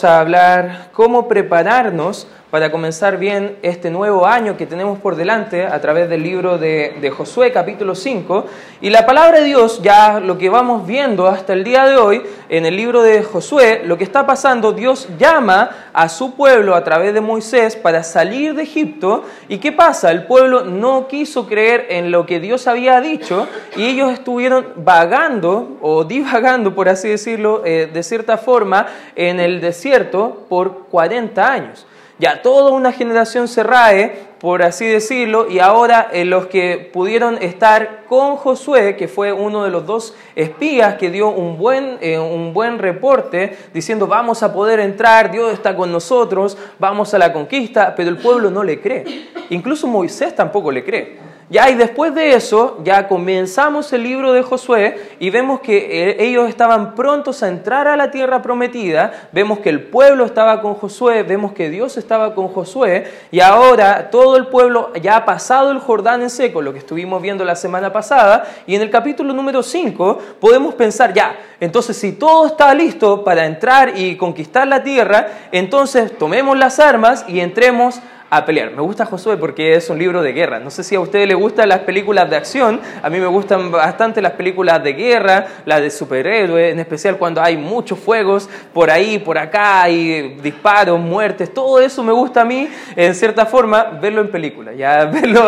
A hablar cómo prepararnos para comenzar bien este nuevo año que tenemos por delante a través del libro de, Josué capítulo 5. Y la palabra de Dios, ya lo que vamos viendo hasta el día de hoy en el libro de Josué, lo que está pasando, Dios llama a su pueblo a través de Moisés para salir de Egipto. ¿Y qué pasa? El pueblo no quiso creer en lo que Dios había dicho y ellos estuvieron vagando o divagando, por así decirlo, eh, de cierta forma, en el desierto por 40 años. Ya toda una generación se rae, por así decirlo, y ahora eh, los que pudieron estar con Josué, que fue uno de los dos espías que dio un buen, eh, un buen reporte diciendo vamos a poder entrar, Dios está con nosotros, vamos a la conquista, pero el pueblo no le cree. Incluso Moisés tampoco le cree. Ya y después de eso, ya comenzamos el libro de Josué y vemos que eh, ellos estaban prontos a entrar a la tierra prometida, vemos que el pueblo estaba con Josué, vemos que Dios estaba con Josué. Y ahora todo el pueblo ya ha pasado el Jordán en seco, lo que estuvimos viendo la semana pasada, y en el capítulo número 5 podemos pensar, ya, entonces si todo está listo para entrar y conquistar la tierra, entonces tomemos las armas y entremos a pelear. Me gusta Josué porque es un libro de guerra. No sé si a ustedes les gustan las películas de acción, a mí me gustan bastante las películas de guerra, las de superhéroes, en especial cuando hay muchos fuegos por ahí, por acá, y disparos, muertes, todo eso me gusta a mí, en cierta forma, verlo en película, ya verlo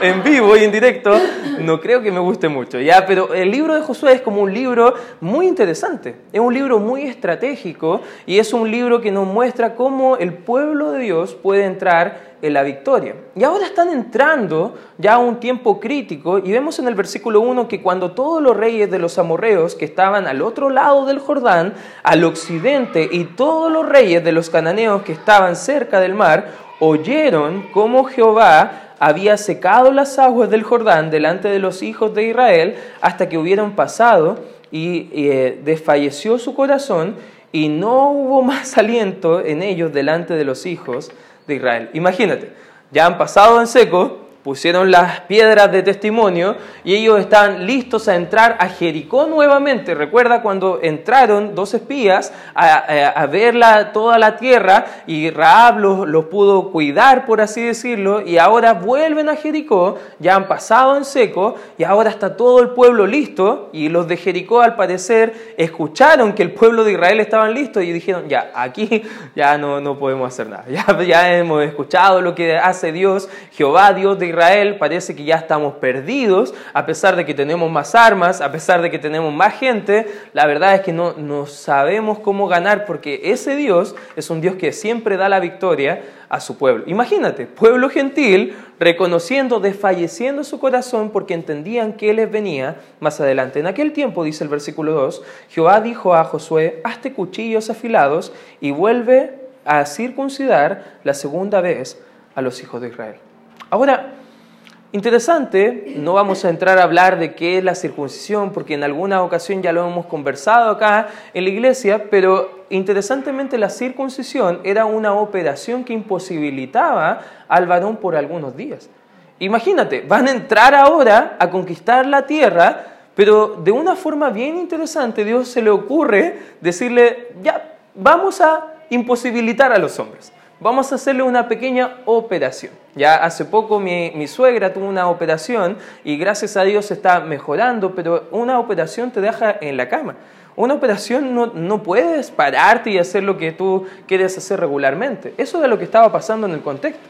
en, vivo y en directo, no creo que me guste mucho, ya, pero el libro de Josué es como un libro muy interesante, es un libro muy estratégico y es un libro que nos muestra cómo el pueblo de Dios puede entrar en la victoria. Y ahora están entrando ya a un tiempo crítico y vemos en el versículo 1 que cuando todos los reyes de los amorreos que estaban al otro lado del Jordán, al occidente, y todos los reyes de los cananeos que estaban cerca del mar, oyeron cómo Jehová había secado las aguas del Jordán delante de los hijos de Israel hasta que hubieron pasado y eh, desfalleció su corazón y no hubo más aliento en ellos delante de los hijos de Israel. Imagínate, ya han pasado en seco pusieron las piedras de testimonio y ellos están listos a entrar a Jericó nuevamente. Recuerda cuando entraron dos espías a, ver toda la tierra y Raab los, pudo cuidar, por así decirlo, y ahora vuelven a Jericó, ya han pasado en seco y ahora está todo el pueblo listo y los de Jericó al parecer escucharon que el pueblo de Israel estaban listos y dijeron, ya, aquí ya no, no podemos hacer nada, ya hemos escuchado lo que hace Dios, Jehová, Dios de Israel parece que ya estamos perdidos, a pesar de que tenemos más armas, a pesar de que tenemos más gente, la verdad es que no, no sabemos cómo ganar porque ese Dios es un Dios que siempre da la victoria a su pueblo. Imagínate, pueblo gentil reconociendo, desfalleciendo su corazón porque entendían que les venía más adelante. En aquel tiempo, dice el versículo 2, Jehová dijo a Josué, hazte cuchillos afilados y vuelve a circuncidar la segunda vez a los hijos de Israel. Ahora, Interesante, no vamos a entrar a hablar de qué es la circuncisión, porque en alguna ocasión ya lo hemos conversado acá en la iglesia, pero interesantemente la circuncisión era una operación que imposibilitaba al varón por algunos días. Imagínate, van a entrar ahora a conquistar la tierra, pero de una forma bien interesante Dios se le ocurre decirle, ya, vamos a imposibilitar a los hombres vamos a hacerle una pequeña operación. Ya hace poco mi, suegra tuvo una operación y gracias a Dios está mejorando, pero una operación te deja en la cama. Una operación no, no, puedes pararte y hacer lo que tú quieres hacer regularmente. Eso es lo que estaba pasando en el contexto.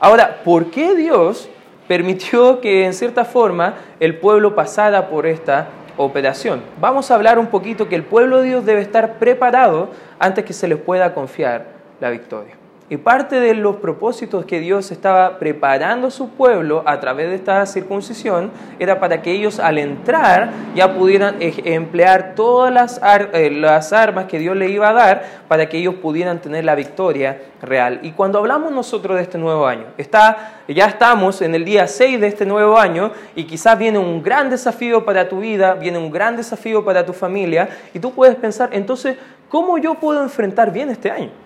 Ahora, ¿por qué Dios permitió que en cierta forma el pueblo pasara por esta operación? Vamos a hablar un poquito que el pueblo de Dios debe estar preparado antes que se les pueda confiar la victoria. Y parte de los propósitos que Dios estaba preparando a su pueblo a través de esta circuncisión era para que ellos al entrar ya pudieran emplear todas las, eh, las, armas que Dios le iba a dar para que ellos pudieran tener la victoria real. Y cuando hablamos nosotros de este nuevo año, está, ya estamos en el día 6 de este nuevo año y quizás viene un gran desafío para tu vida, viene un gran desafío para tu familia y tú puedes pensar, entonces, ¿cómo yo puedo enfrentar bien este año?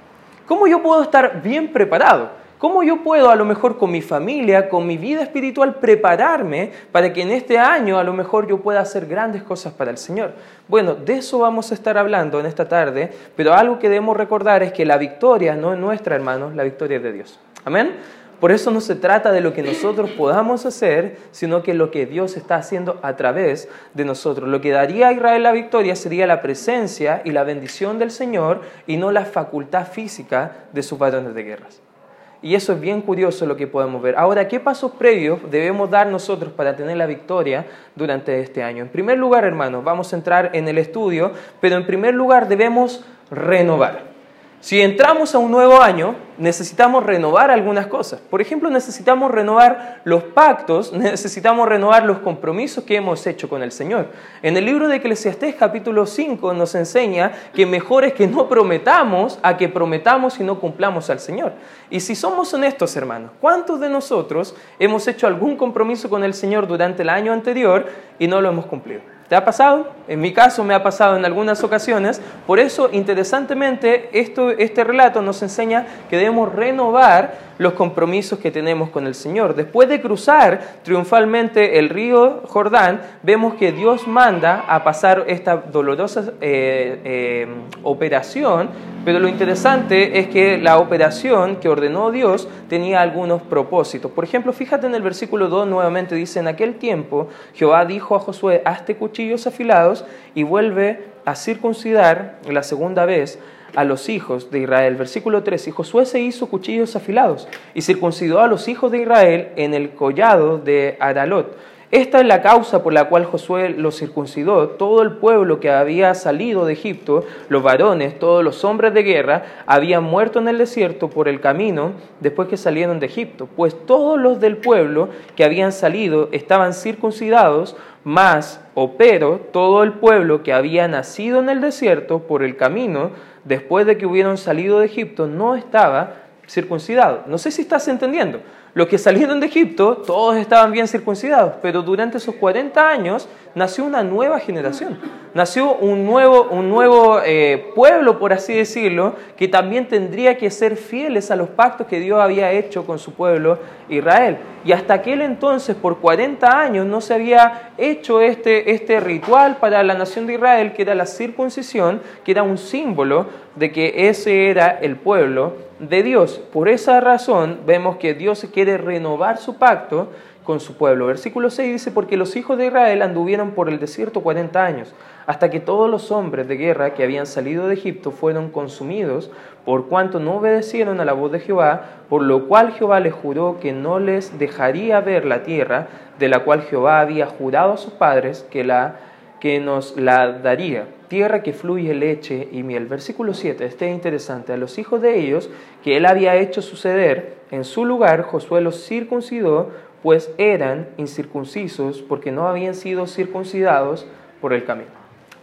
¿Cómo yo puedo estar bien preparado? ¿Cómo yo puedo a lo mejor con mi familia, con mi vida espiritual, prepararme para que en este año a lo mejor yo pueda hacer grandes cosas para el Señor? Bueno, de eso vamos a estar hablando en esta tarde, pero algo que debemos recordar es que la victoria no es nuestra, hermanos, la victoria es de Dios. Amén. Por eso no se trata de lo que nosotros podamos hacer, sino que lo que Dios está haciendo a través de nosotros. Lo que daría a Israel la victoria sería la presencia y la bendición del Señor y no la facultad física de sus varones de guerras. Y eso es bien curioso lo que podemos ver. Ahora, ¿qué pasos previos debemos dar nosotros para tener la victoria durante este año? En primer lugar, hermanos, vamos a entrar en el estudio, pero en primer lugar debemos renovar. Si entramos a un nuevo año, necesitamos renovar algunas cosas. Por ejemplo, necesitamos renovar los pactos, necesitamos renovar los compromisos que hemos hecho con el Señor. En el libro de Eclesiastés capítulo 5 nos enseña que mejor es que no prometamos a que prometamos y no cumplamos al Señor. Y si somos honestos, hermanos, ¿cuántos de nosotros hemos hecho algún compromiso con el Señor durante el año anterior y no lo hemos cumplido? ¿Te ha pasado? En mi caso me ha pasado en algunas ocasiones. Por eso, interesantemente, esto, este relato nos enseña que debemos renovar los compromisos que tenemos con el Señor. Después de cruzar triunfalmente el río Jordán, vemos que Dios manda a pasar esta dolorosa eh, eh, operación, pero lo interesante es que la operación que ordenó Dios tenía algunos propósitos. Por ejemplo, fíjate en el versículo 2 nuevamente dice, en aquel tiempo Jehová dijo a Josué, hazte cuchillos afilados y vuelve a circuncidar la segunda vez a los hijos de Israel. Versículo 3, y Josué se hizo cuchillos afilados y circuncidó a los hijos de Israel en el collado de Aralot. Esta es la causa por la cual Josué los circuncidó. Todo el pueblo que había salido de Egipto, los varones, todos los hombres de guerra, habían muerto en el desierto por el camino después que salieron de Egipto. Pues todos los del pueblo que habían salido estaban circuncidados, más o pero todo el pueblo que había nacido en el desierto por el camino después de que hubieron salido de Egipto no estaba circuncidado. No sé si estás entendiendo. Los que salieron de Egipto, todos estaban bien circuncidados, pero durante esos 40 años nació una nueva generación, nació un nuevo, un nuevo eh, pueblo, por así decirlo, que también tendría que ser fieles a los pactos que Dios había hecho con su pueblo Israel. Y hasta aquel entonces, por 40 años, no se había hecho este, este ritual para la nación de Israel, que era la circuncisión, que era un símbolo de que ese era el pueblo de Dios. Por esa razón vemos que Dios quiere renovar su pacto con su pueblo. Versículo 6 dice, porque los hijos de Israel anduvieron por el desierto 40 años, hasta que todos los hombres de guerra que habían salido de Egipto fueron consumidos, por cuanto no obedecieron a la voz de Jehová, por lo cual Jehová les juró que no les dejaría ver la tierra de la cual Jehová había jurado a sus padres que, la, que nos la daría tierra que fluye leche y miel. Versículo 7, este es interesante. A los hijos de ellos que él había hecho suceder en su lugar, Josué los circuncidó pues eran incircuncisos porque no habían sido circuncidados por el camino.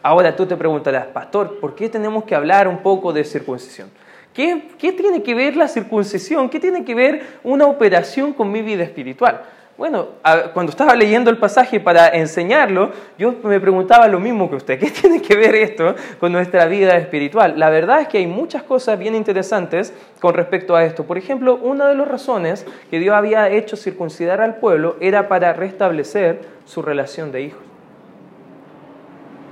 Ahora tú te preguntarás, pastor, ¿por qué tenemos que hablar un poco de circuncisión? ¿Qué, ¿Qué, tiene que ver la circuncisión? ¿Qué tiene que ver una operación con mi vida espiritual? Bueno, cuando estaba leyendo el pasaje para enseñarlo, yo me preguntaba lo mismo que usted. ¿Qué tiene que ver esto con nuestra vida espiritual? La verdad es que hay muchas cosas bien interesantes con respecto a esto. Por ejemplo, una de las razones que Dios había hecho circuncidar al pueblo era para restablecer su relación de hijos.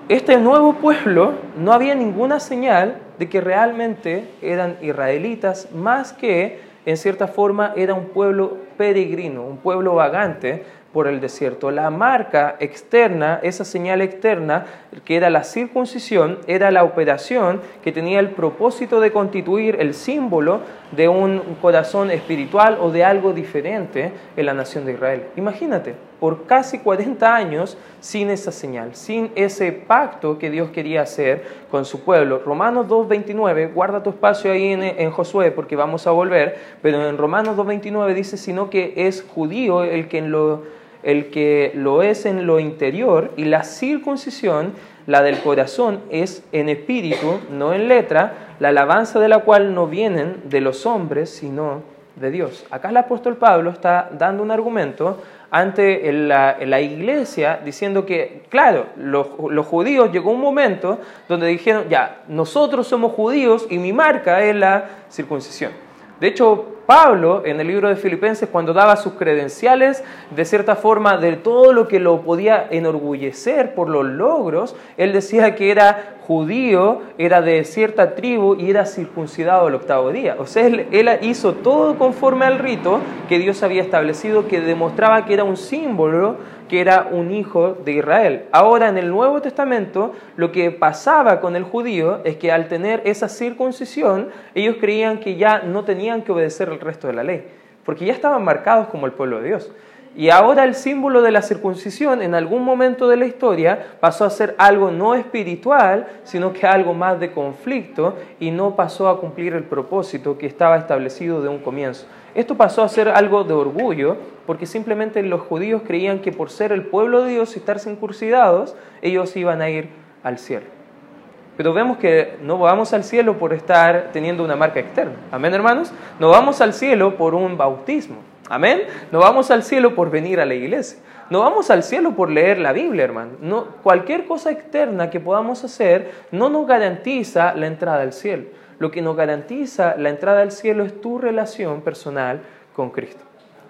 Este nuevo pueblo no había ninguna señal de que realmente eran israelitas más que en cierta forma era un pueblo peregrino, un pueblo vagante por el desierto. La marca externa, esa señal externa, que era la circuncisión, era la operación que tenía el propósito de constituir el símbolo de un corazón espiritual o de algo diferente en la nación de Israel. Imagínate, por casi 40 años sin esa señal, sin ese pacto que Dios quería hacer con su pueblo. Romanos 2.29, guarda tu espacio ahí en, Josué porque vamos a volver, pero en Romanos 2.29 dice, sino que es judío el que, lo, el que lo es en lo interior y la circuncisión, la del corazón, es en espíritu, no en letra, la alabanza de la cual no vienen de los hombres, sino de Dios. Acá el apóstol Pablo está dando un argumento ante la, iglesia diciendo que, claro, los, los, judíos llegó un momento donde dijeron, ya, nosotros somos judíos y mi marca es la circuncisión. De hecho, Pablo, en el libro de Filipenses, cuando daba sus credenciales, de cierta forma, de todo lo que lo podía enorgullecer por los logros, él decía que era judío, era de cierta tribu y era circuncidado el octavo día. O sea, él, él hizo todo conforme al rito que Dios había establecido, que demostraba que era un símbolo que era un hijo de Israel. Ahora en el Nuevo Testamento lo que pasaba con el judío es que al tener esa circuncisión ellos creían que ya no tenían que obedecer el resto de la ley, porque ya estaban marcados como el pueblo de Dios. Y ahora el símbolo de la circuncisión en algún momento de la historia pasó a ser algo no espiritual, sino que algo más de conflicto y no pasó a cumplir el propósito que estaba establecido de un comienzo. Esto pasó a ser algo de orgullo porque simplemente los judíos creían que por ser el pueblo de Dios y estar circuncidados, ellos iban a ir al cielo. Pero vemos que no vamos al cielo por estar teniendo una marca externa. Amén, hermanos. No vamos al cielo por un bautismo. Amén. No vamos al cielo por venir a la iglesia. No vamos al cielo por leer la Biblia, hermano. No, cualquier cosa externa que podamos hacer no nos garantiza la entrada al cielo. Lo que nos garantiza la entrada al cielo es tu relación personal con Cristo.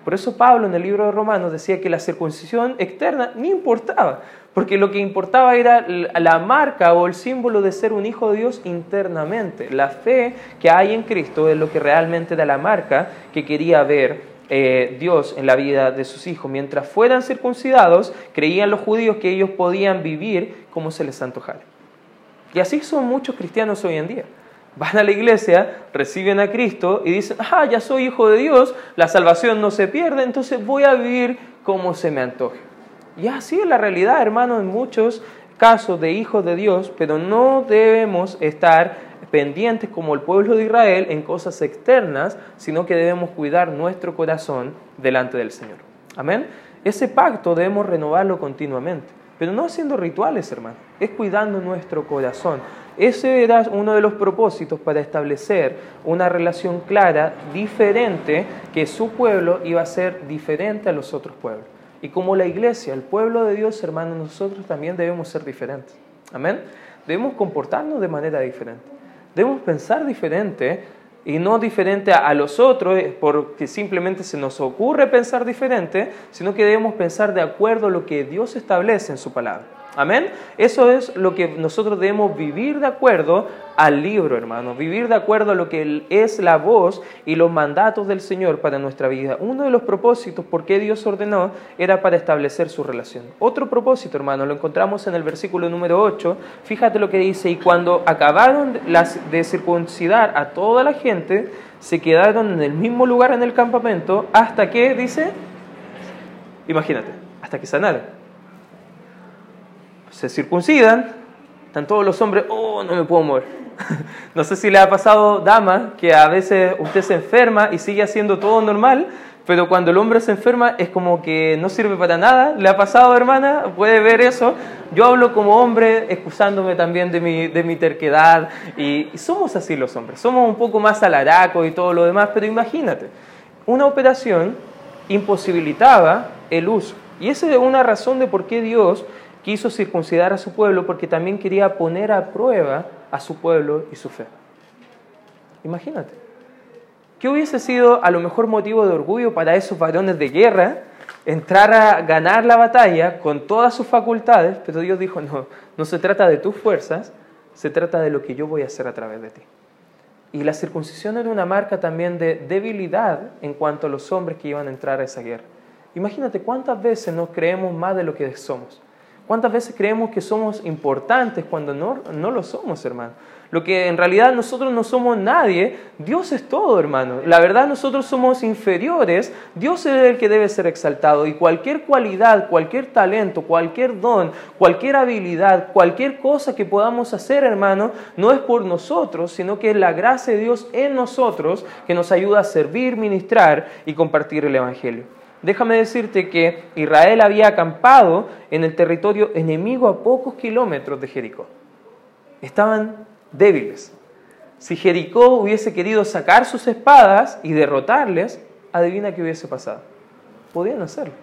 Por eso Pablo en el libro de Romanos decía que la circuncisión externa ni importaba, porque lo que importaba era la marca o el símbolo de ser un hijo de Dios internamente. La fe que hay en Cristo es lo que realmente era la marca que quería ver eh, Dios en la vida de sus hijos. Mientras fueran circuncidados, creían los judíos que ellos podían vivir como se les antojara. Y así son muchos cristianos hoy en día. Van a la iglesia, reciben a Cristo y dicen, ah, ya soy hijo de Dios, la salvación no se pierde, entonces voy a vivir como se me antoje. Y así es la realidad, hermano, en muchos casos de hijos de Dios, pero no debemos estar pendientes como el pueblo de Israel en cosas externas, sino que debemos cuidar nuestro corazón delante del Señor. Amén. Ese pacto debemos renovarlo continuamente, pero no haciendo rituales, hermano, es cuidando nuestro corazón. Ese era uno de los propósitos para establecer una relación clara, diferente, que su pueblo iba a ser diferente a los otros pueblos. Y como la iglesia, el pueblo de Dios, hermano, nosotros también debemos ser diferentes. Amén. Debemos comportarnos de manera diferente. Debemos pensar diferente y no diferente a, los otros porque simplemente se nos ocurre pensar diferente, sino que debemos pensar de acuerdo a lo que Dios establece en su palabra. Amén. Eso es lo que nosotros debemos vivir de acuerdo al libro, hermano. Vivir de acuerdo a lo que es la voz y los mandatos del Señor para nuestra vida. Uno de los propósitos por qué Dios ordenó era para establecer su relación. Otro propósito, hermano, lo encontramos en el versículo número 8. Fíjate lo que dice, y cuando acabaron de circuncidar a toda la gente, se quedaron en el mismo lugar en el campamento hasta que, dice, imagínate, hasta que sanaron se circuncidan, están todos los hombres, oh, no me puedo mover. no sé si le ha pasado, dama, que a veces usted se enferma y sigue haciendo todo normal, pero cuando el hombre se enferma es como que no sirve para nada. ¿Le ha pasado, hermana? ¿Puede ver eso? Yo hablo como hombre, excusándome también de mi, de mi terquedad, y, y somos así los hombres, somos un poco más alaracos y todo lo demás, pero imagínate, una operación imposibilitaba el uso. Y esa es una razón de por qué Dios quiso circuncidar a su pueblo porque también quería poner a prueba a su pueblo y su fe. Imagínate. ¿Qué hubiese sido a lo mejor motivo de orgullo para esos varones de guerra entrar a ganar la batalla con todas sus facultades? Pero Dios dijo, no, no se trata de tus fuerzas, se trata de lo que yo voy a hacer a través de ti. Y la circuncisión era una marca también de debilidad en cuanto a los hombres que iban a entrar a esa guerra. Imagínate cuántas veces nos creemos más de lo que somos. ¿Cuántas veces creemos que somos importantes cuando no, no lo somos, hermano? Lo que en realidad nosotros no somos nadie, Dios es todo, hermano. La verdad nosotros somos inferiores, Dios es el que debe ser exaltado y cualquier cualidad, cualquier talento, cualquier don, cualquier habilidad, cualquier cosa que podamos hacer, hermano, no es por nosotros, sino que es la gracia de Dios en nosotros que nos ayuda a servir, ministrar y compartir el Evangelio déjame decirte que Israel había acampado en el territorio enemigo a pocos kilómetros de Jericó. Estaban débiles. Si Jericó hubiese querido sacar sus espadas y derrotarles, adivina qué hubiese pasado. Podían hacerlo.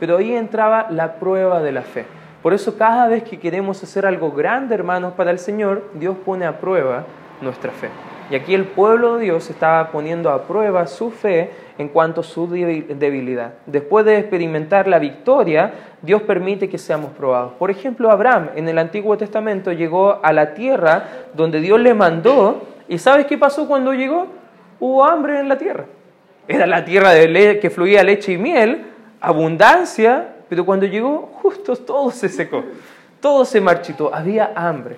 Pero ahí entraba la prueba de la fe. Por eso cada vez que queremos hacer algo grande, hermanos, para el Señor, Dios pone a prueba nuestra fe. Y aquí el pueblo de Dios estaba poniendo a prueba su fe en cuanto a su debilidad. Después de experimentar la victoria, Dios permite que seamos probados. Por ejemplo, Abraham en el Antiguo Testamento llegó a la tierra donde Dios le mandó. ¿Y sabes qué pasó cuando llegó? Hubo hambre en la tierra. Era la tierra de que fluía leche y miel, abundancia, pero cuando llegó, justo todo se secó, todo se marchitó, había hambre,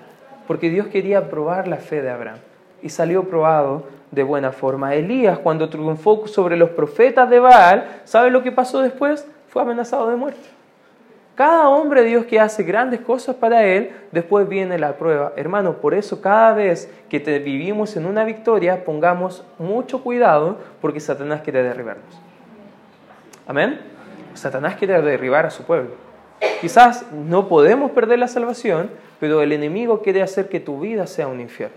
porque Dios quería probar la fe de Abraham y salió probado de buena forma. Elías, cuando triunfó sobre los profetas de Baal, ¿sabe lo que pasó después? Fue amenazado de muerte. Cada hombre de Dios que hace grandes cosas para Él, después viene la prueba. Hermano, por eso cada vez que te vivimos en una victoria, pongamos mucho cuidado porque Satanás quiere derribarnos. Amén. Satanás quiere derribar a su pueblo. Quizás no podemos perder la salvación, pero el enemigo quiere hacer que tu vida sea un infierno.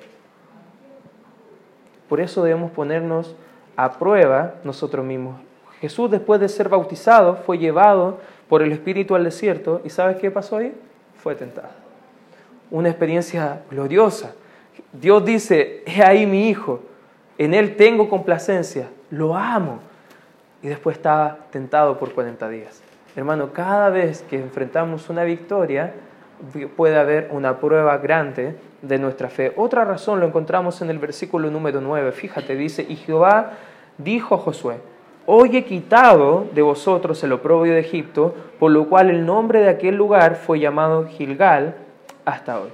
Por eso debemos ponernos a prueba nosotros mismos. Jesús después de ser bautizado fue llevado por el Espíritu al desierto y ¿sabes qué pasó ahí? Fue tentado. Una experiencia gloriosa. Dios dice, he ahí mi hijo, en él tengo complacencia, lo amo. Y después estaba tentado por 40 días. Hermano, cada vez que enfrentamos una victoria, puede haber una prueba grande de nuestra fe. Otra razón lo encontramos en el versículo número 9. Fíjate, dice, y Jehová dijo a Josué, hoy he quitado de vosotros el oprobio de Egipto, por lo cual el nombre de aquel lugar fue llamado Gilgal hasta hoy.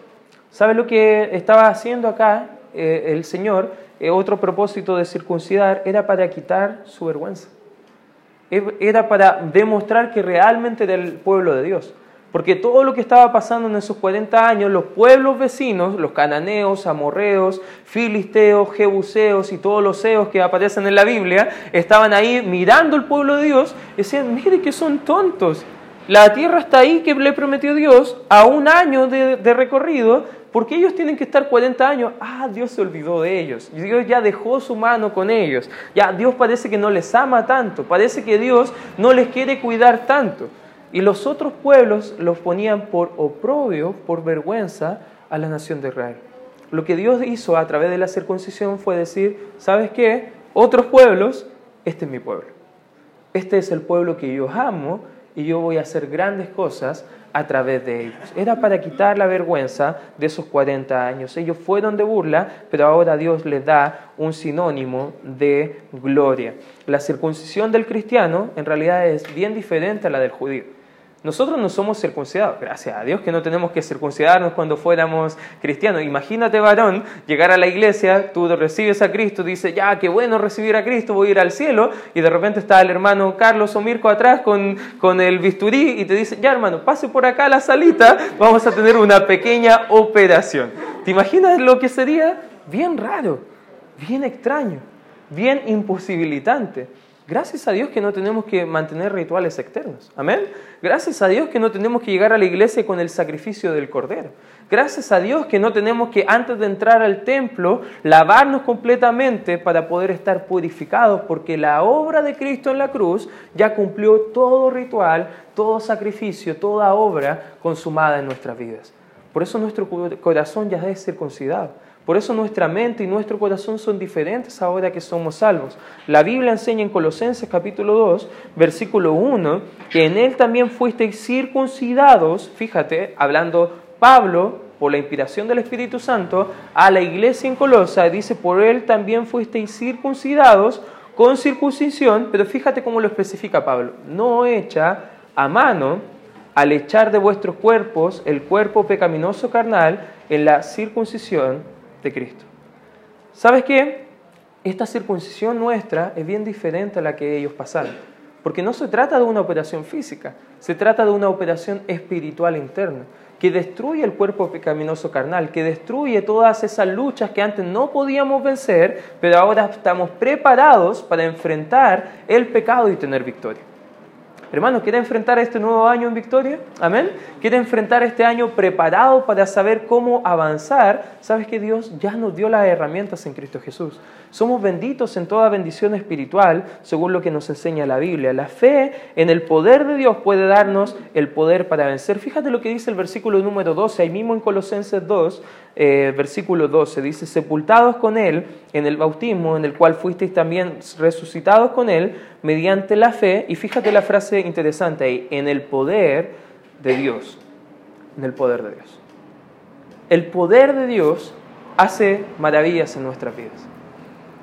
¿Sabe lo que estaba haciendo acá eh, el Señor? Eh, otro propósito de circuncidar era para quitar su vergüenza. Era para demostrar que realmente era el pueblo de Dios. Porque todo lo que estaba pasando en esos 40 años, los pueblos vecinos, los cananeos, amorreos, filisteos, jebuseos y todos los seos que aparecen en la Biblia, estaban ahí mirando el pueblo de Dios y decían, mire que son tontos. La tierra está ahí que le prometió Dios a un año de, de recorrido, porque ellos tienen que estar 40 años. Ah, Dios se olvidó de ellos. Dios ya dejó su mano con ellos. Ya Dios parece que no les ama tanto. Parece que Dios no les quiere cuidar tanto. Y los otros pueblos los ponían por oprobio, por vergüenza a la nación de Israel. Lo que Dios hizo a través de la circuncisión fue decir, ¿sabes qué? Otros pueblos, este es mi pueblo. Este es el pueblo que yo amo y yo voy a hacer grandes cosas a través de ellos. Era para quitar la vergüenza de esos 40 años. Ellos fueron de burla, pero ahora Dios les da un sinónimo de gloria. La circuncisión del cristiano en realidad es bien diferente a la del judío. Nosotros no somos circuncidados, gracias a Dios que no tenemos que circuncidarnos cuando fuéramos cristianos. Imagínate, varón, llegar a la iglesia, tú recibes a Cristo, dices, ya, qué bueno recibir a Cristo, voy a ir al cielo, y de repente está el hermano Carlos o Mirko atrás con, con el bisturí y te dice, ya hermano, pase por acá a la salita, vamos a tener una pequeña operación. ¿Te imaginas lo que sería? Bien raro, bien extraño, bien imposibilitante. Gracias a Dios que no tenemos que mantener rituales externos. Amén. Gracias a Dios que no tenemos que llegar a la iglesia con el sacrificio del cordero. Gracias a Dios que no tenemos que antes de entrar al templo lavarnos completamente para poder estar purificados porque la obra de Cristo en la cruz ya cumplió todo ritual, todo sacrificio, toda obra consumada en nuestras vidas. Por eso nuestro corazón ya ser circuncidado. Por eso nuestra mente y nuestro corazón son diferentes ahora que somos salvos. La Biblia enseña en Colosenses capítulo 2, versículo 1, que en él también fuisteis circuncidados, fíjate, hablando Pablo por la inspiración del Espíritu Santo a la iglesia en Colosa, dice, por él también fuisteis circuncidados con circuncisión, pero fíjate cómo lo especifica Pablo, no hecha a mano al echar de vuestros cuerpos el cuerpo pecaminoso carnal en la circuncisión de Cristo. ¿Sabes qué? Esta circuncisión nuestra es bien diferente a la que ellos pasaron, porque no se trata de una operación física, se trata de una operación espiritual interna que destruye el cuerpo pecaminoso carnal, que destruye todas esas luchas que antes no podíamos vencer, pero ahora estamos preparados para enfrentar el pecado y tener victoria. Hermano, ¿quiere enfrentar este nuevo año en victoria? Amén. ¿Quiere enfrentar este año preparado para saber cómo avanzar? Sabes que Dios ya nos dio las herramientas en Cristo Jesús. Somos benditos en toda bendición espiritual, según lo que nos enseña la Biblia. La fe en el poder de Dios puede darnos el poder para vencer. Fíjate lo que dice el versículo número 12, ahí mismo en Colosenses 2, eh, versículo 12, dice, sepultados con Él en el bautismo, en el cual fuisteis también resucitados con Él mediante la fe, y fíjate la frase interesante ahí, en el poder de Dios, en el poder de Dios. El poder de Dios hace maravillas en nuestras vidas.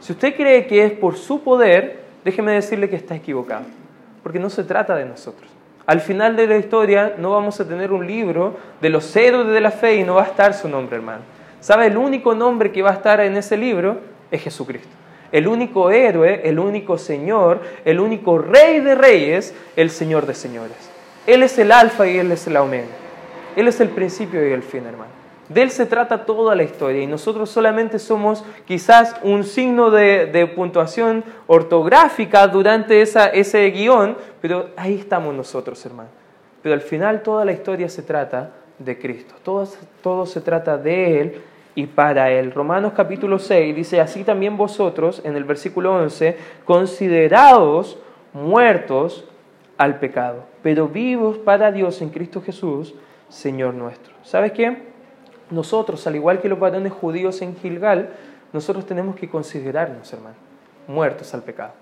Si usted cree que es por su poder, déjeme decirle que está equivocado, porque no se trata de nosotros. Al final de la historia no vamos a tener un libro de los héroes de la fe y no va a estar su nombre, hermano. ¿Sabe? El único nombre que va a estar en ese libro es Jesucristo. El único héroe, el único Señor, el único Rey de Reyes, el Señor de Señores. Él es el Alfa y Él es el Omega. Él es el principio y el fin, hermano. De Él se trata toda la historia y nosotros solamente somos quizás un signo de, puntuación ortográfica durante esa, ese guion, pero ahí estamos nosotros, hermano. Pero al final toda la historia se trata de Cristo, todo, todo se trata de Él y para Él. Romanos capítulo 6 dice, así también vosotros, en el versículo 11, considerados muertos al pecado, pero vivos para Dios en Cristo Jesús, Señor nuestro. ¿Sabes qué? Nosotros, al igual que los varones judíos en Gilgal, nosotros tenemos que considerarnos, hermano, muertos al pecado.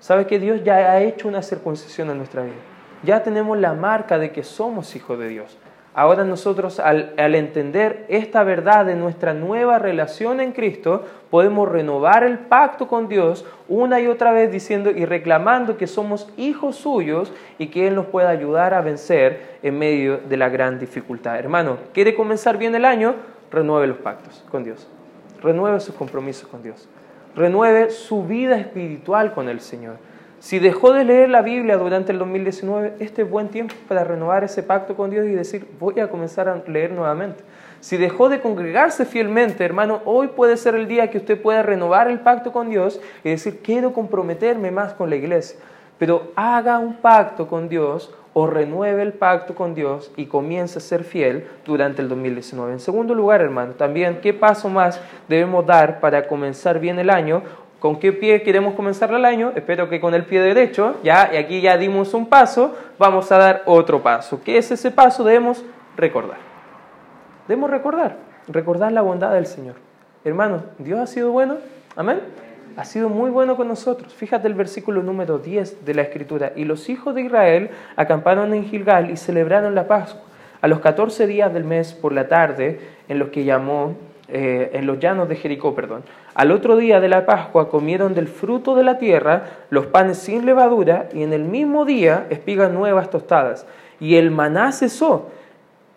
¿Sabe que Dios ya ha hecho una circuncisión en nuestra vida? Ya tenemos la marca de que somos hijos de Dios. Ahora nosotros al, entender esta verdad de nuestra nueva relación en Cristo, podemos renovar el pacto con Dios una y otra vez diciendo y reclamando que somos hijos suyos y que Él nos pueda ayudar a vencer en medio de la gran dificultad. Hermano, ¿quiere comenzar bien el año? Renueve los pactos con Dios. Renueve sus compromisos con Dios. Renueve su vida espiritual con el Señor. Si dejó de leer la Biblia durante el 2019, este es buen tiempo para renovar ese pacto con Dios y decir, voy a comenzar a leer nuevamente. Si dejó de congregarse fielmente, hermano, hoy puede ser el día que usted pueda renovar el pacto con Dios y decir, quiero comprometerme más con la iglesia. Pero haga un pacto con Dios o renueve el pacto con Dios y comience a ser fiel durante el 2019. En segundo lugar, hermano, también, ¿qué paso más debemos dar para comenzar bien el año? ¿Con qué pie queremos comenzar el año? Espero que con el pie derecho, ya, y aquí ya dimos un paso, vamos a dar otro paso. ¿Qué es ese paso? Debemos recordar. Debemos recordar, recordar la bondad del Señor. Hermano, Dios ha sido bueno, amén. Ha sido muy bueno con nosotros. Fíjate el versículo número 10 de la Escritura. Y los hijos de Israel acamparon en Gilgal y celebraron la Pascua. A los 14 días del mes por la tarde, en los que llamó eh, en los llanos de Jericó, perdón. Al otro día de la Pascua comieron del fruto de la tierra los panes sin levadura y en el mismo día espigas nuevas tostadas. Y el maná cesó.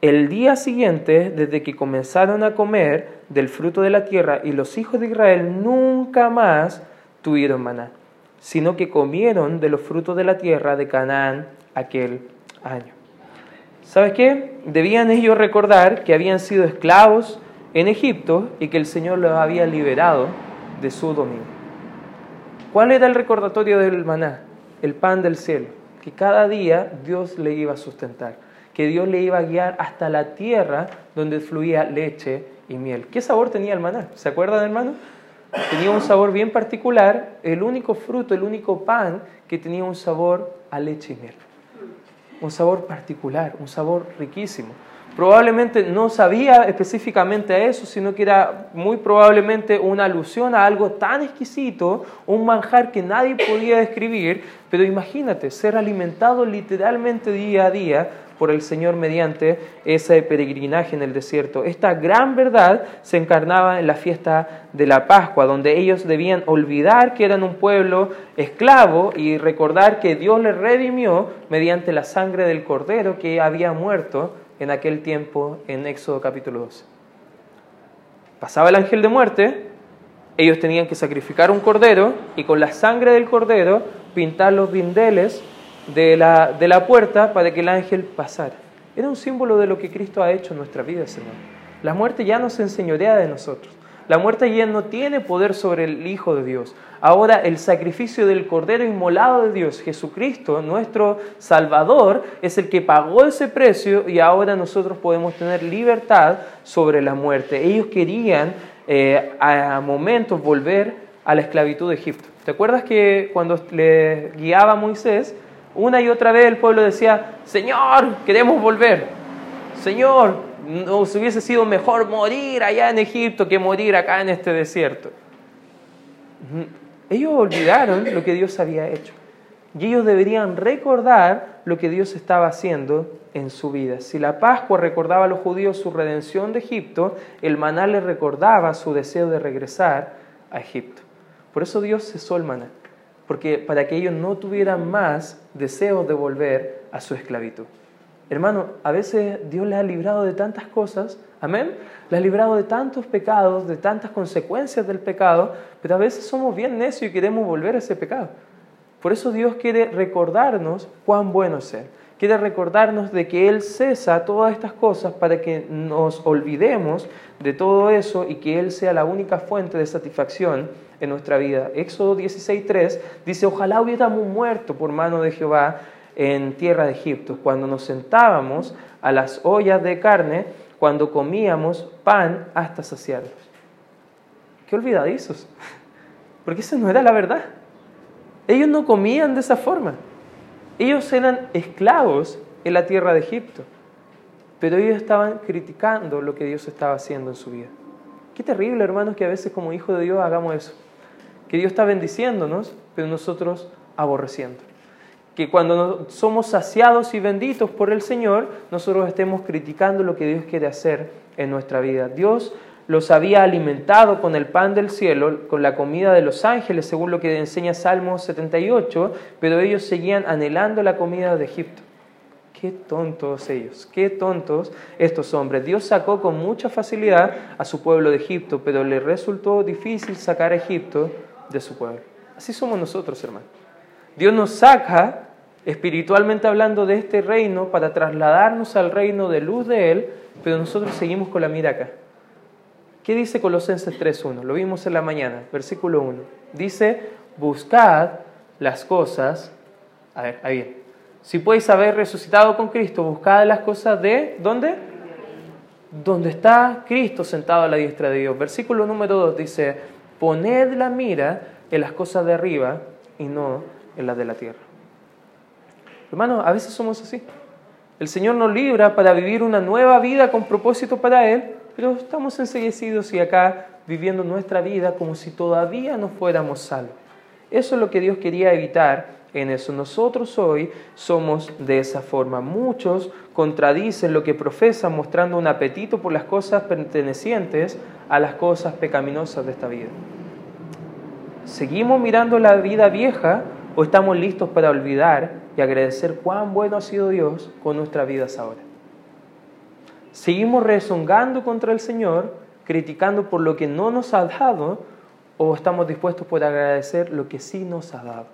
El día siguiente, desde que comenzaron a comer del fruto de la tierra, y los hijos de Israel nunca más tuvieron maná, sino que comieron de los frutos de la tierra de Canaán aquel año. ¿Sabes qué? Debían ellos recordar que habían sido esclavos en Egipto y que el Señor los había liberado de su dominio. ¿Cuál era el recordatorio del maná? El pan del cielo, que cada día Dios le iba a sustentar, que Dios le iba a guiar hasta la tierra donde fluía leche y miel. ¿Qué sabor tenía el maná? ¿Se acuerdan, hermano? Tenía un sabor bien particular, el único fruto, el único pan que tenía un sabor a leche y miel. Un sabor particular, un sabor riquísimo probablemente no sabía específicamente a eso, sino que era muy probablemente una alusión a algo tan exquisito, un manjar que nadie podía describir, pero imagínate ser alimentado literalmente día a día por el Señor mediante ese peregrinaje en el desierto. Esta gran verdad se encarnaba en la fiesta de la Pascua, donde ellos debían olvidar que eran un pueblo esclavo y recordar que Dios les redimió mediante la sangre del cordero que había muerto en aquel tiempo en Éxodo capítulo 12. Pasaba el ángel de muerte, ellos tenían que sacrificar un cordero y con la sangre del cordero pintar los dindeles de la, de la puerta para que el ángel pasara. Era un símbolo de lo que Cristo ha hecho en nuestra vida, Señor. La muerte ya no se enseñorea de nosotros. La muerte ya no tiene poder sobre el Hijo de Dios. Ahora el sacrificio del Cordero inmolado de Dios, Jesucristo, nuestro Salvador, es el que pagó ese precio y ahora nosotros podemos tener libertad sobre la muerte. Ellos querían eh, a momentos volver a la esclavitud de Egipto. ¿Te acuerdas que cuando le guiaba Moisés, una y otra vez el pueblo decía, Señor, queremos volver. Señor, nos hubiese sido mejor morir allá en Egipto que morir acá en este desierto. Ellos olvidaron lo que Dios había hecho. Y ellos deberían recordar lo que Dios estaba haciendo en su vida. Si la Pascua recordaba a los judíos su redención de Egipto, el maná les recordaba su deseo de regresar a Egipto. Por eso Dios cesó el maná, porque para que ellos no tuvieran más deseos de volver a su esclavitud. Hermano, a veces Dios les ha librado de tantas cosas, amén, les ha librado de tantos pecados, de tantas consecuencias del pecado, pero a veces somos bien necios y queremos volver a ese pecado. Por eso Dios quiere recordarnos cuán bueno es Él. Quiere recordarnos de que Él cesa todas estas cosas para que nos olvidemos de todo eso y que Él sea la única fuente de satisfacción en nuestra vida. Éxodo 16.3 dice, ojalá hubiéramos muerto por mano de Jehová en tierra de Egipto, cuando nos sentábamos a las ollas de carne, cuando comíamos pan hasta saciarlos. Qué olvidadizos, porque esa no era la verdad. Ellos no comían de esa forma. Ellos eran esclavos en la tierra de Egipto, pero ellos estaban criticando lo que Dios estaba haciendo en su vida. Qué terrible, hermanos, que a veces como hijos de Dios hagamos eso. Que Dios está bendiciéndonos, pero nosotros aborreciendo que cuando somos saciados y benditos por el Señor, nosotros estemos criticando lo que Dios quiere hacer en nuestra vida. Dios los había alimentado con el pan del cielo, con la comida de los ángeles, según lo que enseña Salmo 78, pero ellos seguían anhelando la comida de Egipto. Qué tontos ellos, qué tontos estos hombres. Dios sacó con mucha facilidad a su pueblo de Egipto, pero le resultó difícil sacar a Egipto de su pueblo. Así somos nosotros, hermanos. Dios nos saca, espiritualmente hablando, de este reino para trasladarnos al reino de luz de Él, pero nosotros seguimos con la mira acá. ¿Qué dice Colosenses 3.1? Lo vimos en la mañana, versículo 1. Dice, buscad las cosas, a ver, ahí bien. Si podéis haber resucitado con Cristo, buscad las cosas de, ¿dónde? Donde está Cristo sentado a la diestra de Dios. Versículo número 2 dice, poned la mira en las cosas de arriba y no en las de la tierra. Hermanos, a veces somos así. El Señor nos libra para vivir una nueva vida con propósito para Él, pero estamos enseguecidos y acá viviendo nuestra vida como si todavía no fuéramos salvos. Eso es lo que Dios quería evitar en eso. Nosotros hoy somos de esa forma. Muchos contradicen lo que profesan mostrando un apetito por las cosas pertenecientes a las cosas pecaminosas de esta vida. Seguimos mirando la vida vieja ¿O estamos listos para olvidar y agradecer cuán bueno ha sido Dios con nuestras vidas ahora? ¿Seguimos rezongando contra el Señor, criticando por lo que no nos ha dado, o estamos dispuestos por agradecer lo que sí nos ha dado?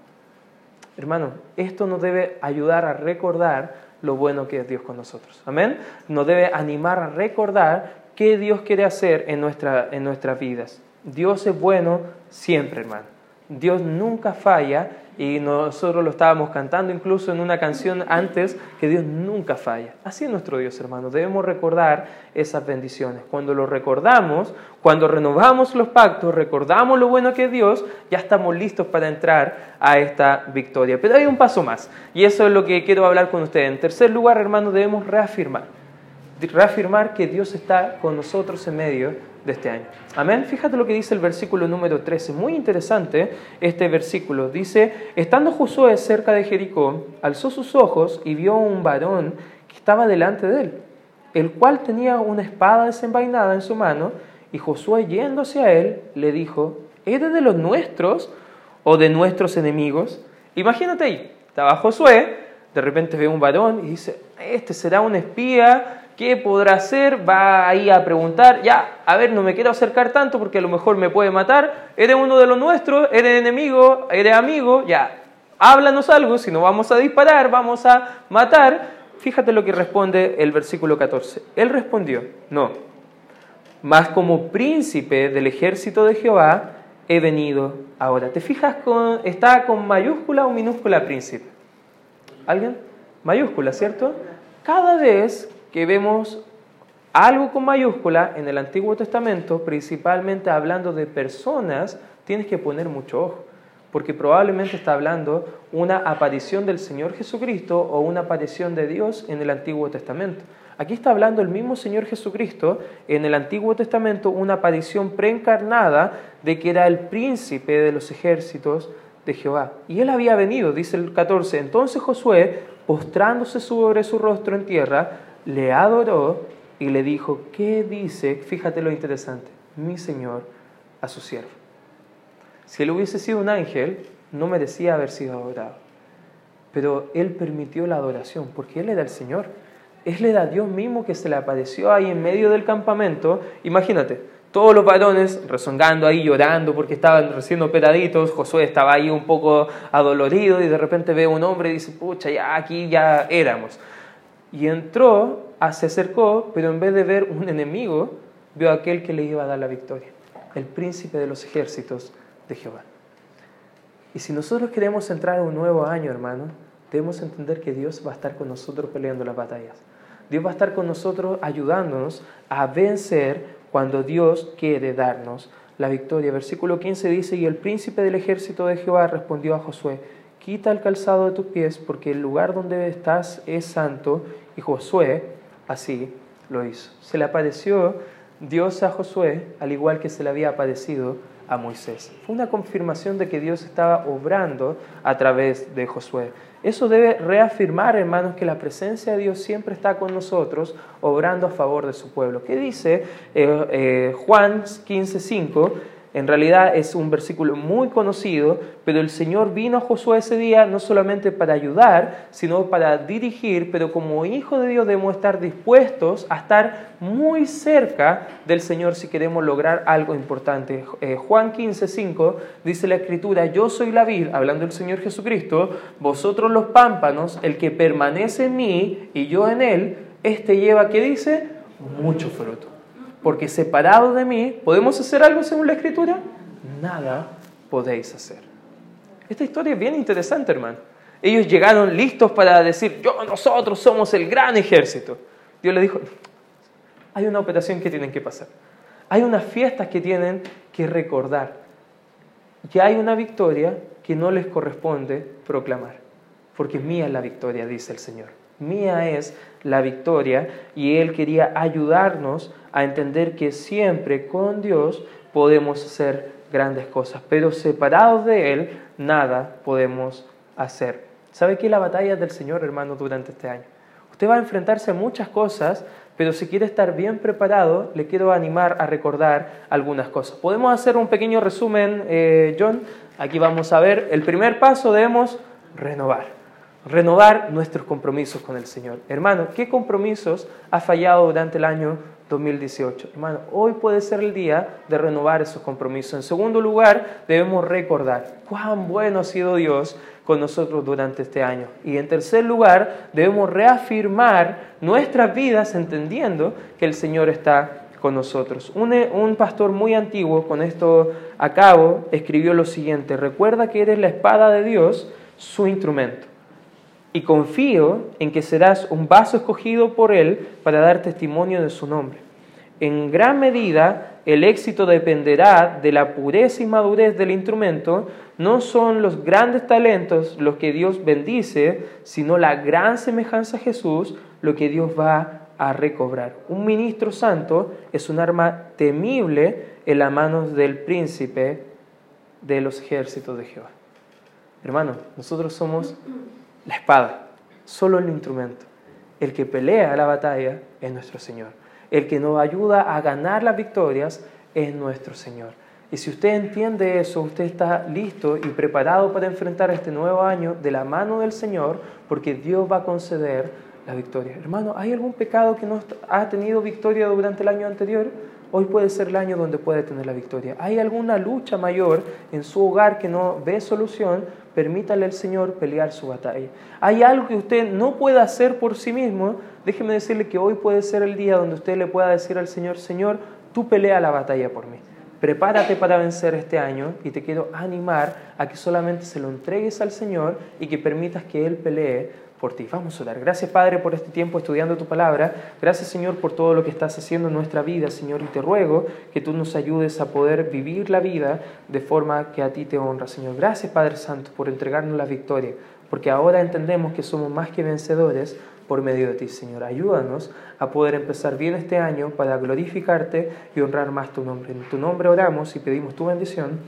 Hermano, esto nos debe ayudar a recordar lo bueno que es Dios con nosotros. Amén. Nos debe animar a recordar qué Dios quiere hacer en, nuestra, en nuestras vidas. Dios es bueno siempre, hermano. Dios nunca falla y nosotros lo estábamos cantando incluso en una canción antes, que Dios nunca falla. Así es nuestro Dios, hermano. Debemos recordar esas bendiciones. Cuando lo recordamos, cuando renovamos los pactos, recordamos lo bueno que es Dios, ya estamos listos para entrar a esta victoria. Pero hay un paso más, y eso es lo que quiero hablar con ustedes. En tercer lugar, hermano, debemos reafirmar. Reafirmar que Dios está con nosotros en medio de este año. Amén. Fíjate lo que dice el versículo número 13. Muy interesante este versículo. Dice, estando Josué cerca de Jericó, alzó sus ojos y vio un varón que estaba delante de él, el cual tenía una espada desenvainada en su mano, y Josué yéndose a él, le dijo, ¿eres de los nuestros o de nuestros enemigos? Imagínate ahí, estaba Josué, de repente ve un varón y dice, este será un espía ¿Qué podrá hacer? Va ahí a preguntar, ya, a ver, no me quiero acercar tanto porque a lo mejor me puede matar. Eres uno de los nuestros, eres enemigo, eres amigo, ya, háblanos algo, si no vamos a disparar, vamos a matar. Fíjate lo que responde el versículo 14. Él respondió, no, mas como príncipe del ejército de Jehová he venido ahora. ¿Te fijas? Con, ¿Está con mayúscula o minúscula príncipe? ¿Alguien? Mayúscula, ¿cierto? Cada vez que vemos algo con mayúscula en el Antiguo Testamento, principalmente hablando de personas, tienes que poner mucho ojo, porque probablemente está hablando una aparición del Señor Jesucristo o una aparición de Dios en el Antiguo Testamento. Aquí está hablando el mismo Señor Jesucristo en el Antiguo Testamento, una aparición preencarnada de que era el príncipe de los ejércitos de Jehová. Y él había venido, dice el 14, entonces Josué, postrándose sobre su rostro en tierra, le adoró y le dijo, ¿qué dice? Fíjate lo interesante, mi Señor a su siervo. Si él hubiese sido un ángel, no merecía haber sido adorado. Pero él permitió la adoración porque él era el Señor. Él era Dios mismo que se le apareció ahí en medio del campamento. Imagínate, todos los varones rezongando ahí, llorando porque estaban recién operaditos. Josué estaba ahí un poco adolorido y de repente ve a un hombre y dice, pucha, ya aquí ya éramos. Y entró, se acercó, pero en vez de ver un enemigo, vio a aquel que le iba a dar la victoria, el príncipe de los ejércitos de Jehová. Y si nosotros queremos entrar a un nuevo año, hermano, debemos entender que Dios va a estar con nosotros peleando las batallas. Dios va a estar con nosotros ayudándonos a vencer cuando Dios quiere darnos la victoria. Versículo 15 dice, y el príncipe del ejército de Jehová respondió a Josué, quita el calzado de tus pies porque el lugar donde estás es santo. Y Josué así lo hizo. Se le apareció Dios a Josué al igual que se le había aparecido a Moisés. Fue una confirmación de que Dios estaba obrando a través de Josué. Eso debe reafirmar, hermanos, que la presencia de Dios siempre está con nosotros, obrando a favor de su pueblo. ¿Qué dice eh, eh, Juan 15:5? En realidad es un versículo muy conocido, pero el Señor vino a Josué ese día no solamente para ayudar, sino para dirigir, pero como hijo de Dios debemos estar dispuestos a estar muy cerca del Señor si queremos lograr algo importante. Eh, Juan 15, 5 dice la escritura, yo soy la vid, hablando del Señor Jesucristo, vosotros los pámpanos, el que permanece en mí y yo en él, este lleva, ¿qué dice? Mucho fruto porque separado de mí, ¿podemos hacer algo según la Escritura? Nada podéis hacer. Esta historia es bien interesante, hermano. Ellos llegaron listos para decir, yo, nosotros somos el gran ejército. Dios le dijo, hay una operación que tienen que pasar. Hay unas fiestas que tienen que recordar. Ya hay una victoria que no les corresponde proclamar. Porque mía es la victoria, dice el Señor. Mía es la victoria y Él quería ayudarnos a entender que siempre con Dios podemos hacer grandes cosas, pero separados de Él nada podemos hacer. ¿Sabe qué es la batalla del Señor, hermano, durante este año? Usted va a enfrentarse a muchas cosas, pero si quiere estar bien preparado, le quiero animar a recordar algunas cosas. Podemos hacer un pequeño resumen, eh, John. Aquí vamos a ver, el primer paso debemos renovar renovar nuestros compromisos con el Señor. Hermano, ¿qué compromisos ha fallado durante el año 2018? Hermano, hoy puede ser el día de renovar esos compromisos. En segundo lugar, debemos recordar cuán bueno ha sido Dios con nosotros durante este año. Y en tercer lugar, debemos reafirmar nuestras vidas entendiendo que el Señor está con nosotros. Un, un, pastor muy antiguo, con esto a cabo, escribió lo siguiente, recuerda que eres la espada de Dios, su instrumento y confío en que serás un vaso escogido por Él para dar testimonio de su nombre. En gran medida, el éxito dependerá de la pureza y madurez del instrumento. No son los grandes talentos los que Dios bendice, sino la gran semejanza a Jesús lo que Dios va a recobrar. Un ministro santo es un arma temible en las manos del príncipe de los ejércitos de Jehová. Hermano, nosotros somos la espada, solo el instrumento. El que pelea la batalla es nuestro Señor. El que nos ayuda a ganar las victorias es nuestro Señor. Y si usted entiende eso, usted está listo y preparado para enfrentar este nuevo año de la mano del Señor, porque Dios va a conceder la victoria. Hermano, ¿hay algún pecado que no ha tenido victoria durante el año anterior? Hoy puede ser el año donde puede tener la victoria. ¿Hay alguna lucha mayor en su hogar que no ve solución? Permítale al Señor pelear su batalla. Hay algo que usted no puede hacer por sí mismo, déjeme decirle que hoy puede ser el día donde usted le pueda decir al Señor, Señor, tú pelea la batalla por mí. Prepárate para vencer este año y te quiero animar a que solamente se lo entregues al Señor y que permitas que Él pelee por ti. Vamos a orar. Gracias Padre por este tiempo estudiando tu palabra. Gracias Señor por todo lo que estás haciendo en nuestra vida, Señor. Y te ruego que tú nos ayudes a poder vivir la vida de forma que a ti te honra, Señor. Gracias Padre Santo por entregarnos la victoria, porque ahora entendemos que somos más que vencedores por medio de ti, Señor. Ayúdanos a poder empezar bien este año para glorificarte y honrar más tu nombre. En tu nombre oramos y pedimos tu bendición.